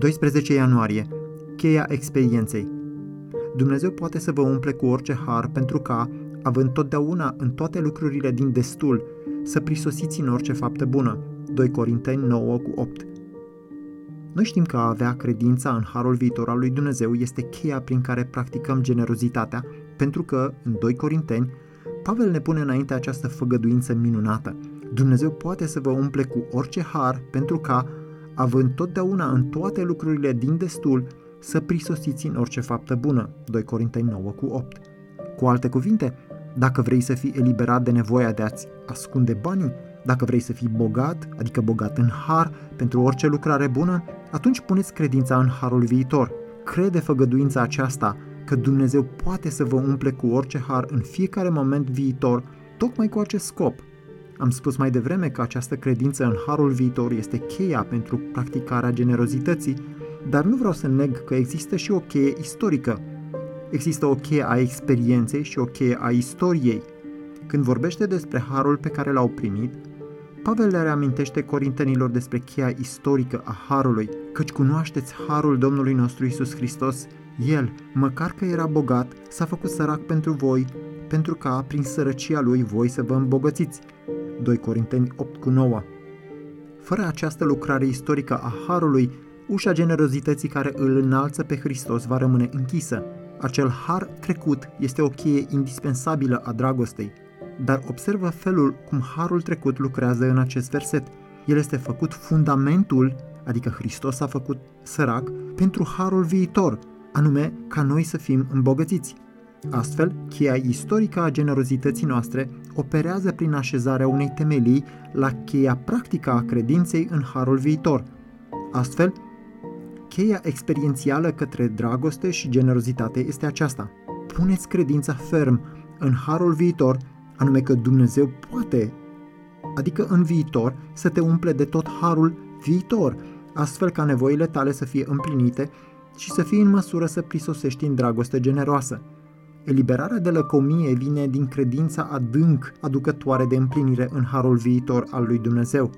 12 ianuarie. Cheia experienței. Dumnezeu poate să vă umple cu orice har pentru ca, având totdeauna în toate lucrurile din destul, să prisosiți în orice faptă bună. 2 Corinteni 9 cu 8 Noi știm că a avea credința în harul viitor al lui Dumnezeu este cheia prin care practicăm generozitatea, pentru că, în 2 Corinteni, Pavel ne pune înainte această făgăduință minunată. Dumnezeu poate să vă umple cu orice har pentru ca, având totdeauna în toate lucrurile din destul, să prisosiți în orice faptă bună. 2 Corinteni 9 cu 8 Cu alte cuvinte, dacă vrei să fii eliberat de nevoia de a-ți ascunde banii, dacă vrei să fii bogat, adică bogat în har, pentru orice lucrare bună, atunci puneți credința în harul viitor. Crede făgăduința aceasta că Dumnezeu poate să vă umple cu orice har în fiecare moment viitor, tocmai cu acest scop. Am spus mai devreme că această credință în harul viitor este cheia pentru practicarea generozității, dar nu vreau să neg că există și o cheie istorică. Există o cheie a experienței și o cheie a istoriei. Când vorbește despre harul pe care l-au primit, Pavel le reamintește corintenilor despre cheia istorică a harului, căci cunoașteți harul Domnului nostru Isus Hristos, El, măcar că era bogat, s-a făcut sărac pentru voi, pentru ca, prin sărăcia lui, voi să vă îmbogățiți. 2 Corinteni 8 cu 9 Fără această lucrare istorică a harului, ușa generozității care îl înalță pe Hristos va rămâne închisă. Acel har trecut este o cheie indispensabilă a dragostei. Dar observă felul cum harul trecut lucrează în acest verset. El este făcut fundamentul, adică Hristos a făcut sărac, pentru harul viitor, anume ca noi să fim îmbogățiți. Astfel, cheia istorică a generozității noastre operează prin așezarea unei temelii la cheia practică a credinței în harul viitor. Astfel, cheia experiențială către dragoste și generozitate este aceasta. Puneți credința ferm în harul viitor, anume că Dumnezeu poate, adică în viitor, să te umple de tot harul viitor, astfel ca nevoile tale să fie împlinite și să fii în măsură să prisosești în dragoste generoasă. Eliberarea de lăcomie vine din credința adânc aducătoare de împlinire în harul viitor al lui Dumnezeu.